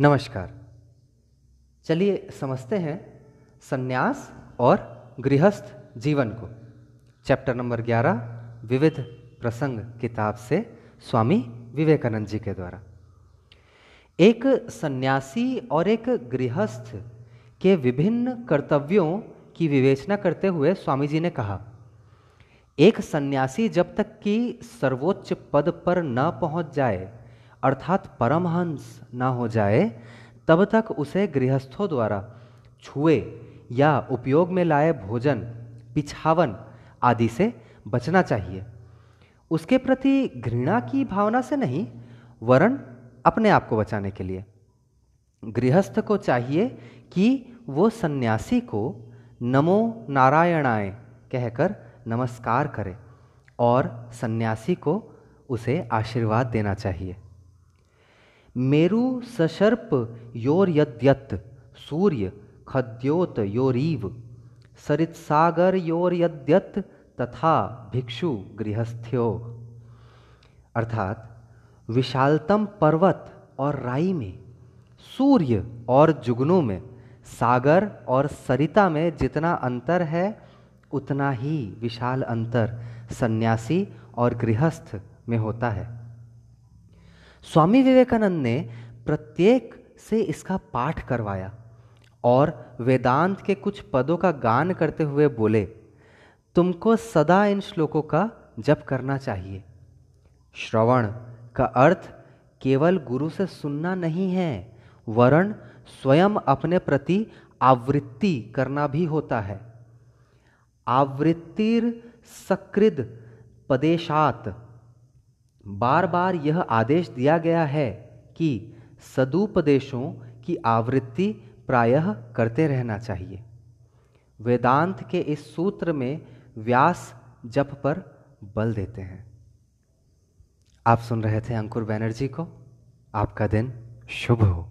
नमस्कार। चलिए समझते हैं सन्यास और गृहस्थ जीवन को। चैप्टर नंबर 11 विविध प्रसंग किताब से स्वामी विवेकानंद जी के द्वारा। एक सन्यासी और एक गृहस्थ के विभिन्न कर्तव्यों की विवेचना करते हुए स्वामी जी ने कहा, एक सन्यासी जब तक कि सर्वोच्च पद पर न पहुँच जाए अर्थात परमहंस न हो जाए, तब तक उसे गृहस्थों द्वारा छुए या उपयोग में लाए भोजन, पिछावन आदि से बचना चाहिए। उसके प्रति घृणा की भावना से नहीं वरण अपने आप को बचाने के लिए। गृहस्थ को चाहिए कि वो सन्यासी को नमो नारायणाय कहकर नमस्कार करे और सन्यासी को उसे आशीर्वाद देना चाहिए। मेरु सशर्प योर यद्यत, सूर्य खद्योत योरीव सरित्सागर योर यद्यत, तथा भिक्षु गृहस्थ्यो। अर्थात, विशालतम पर्वत और राई में, सूर्य और जुगनू में, सागर और सरिता में जितना अंतर है, उतना ही विशाल अंतर सन्यासी और गृहस्थ में होता है। स्वामी विवेकानंद ने प्रत्येक से इसका पाठ करवाया और वेदांत के कुछ पदों का गान करते हुए बोले, तुमको सदा इन श्लोकों का जप करना चाहिए। श्रवण का अर्थ, केवल गुरु से सुनना नहीं है, वरण स्वयं अपने प्रति आवृत्ति करना भी होता है। आवृत्तिर सकृद पदेशात बार बार यह आदेश दिया गया है कि सदुपदेशों की आवृत्ति प्रायः करते रहना चाहिए। वेदांत के इस सूत्र में व्यास जप पर बल देते हैं। आप सुन रहे थे अंकुर बैनर्जी को। आपका दिन शुभ हो।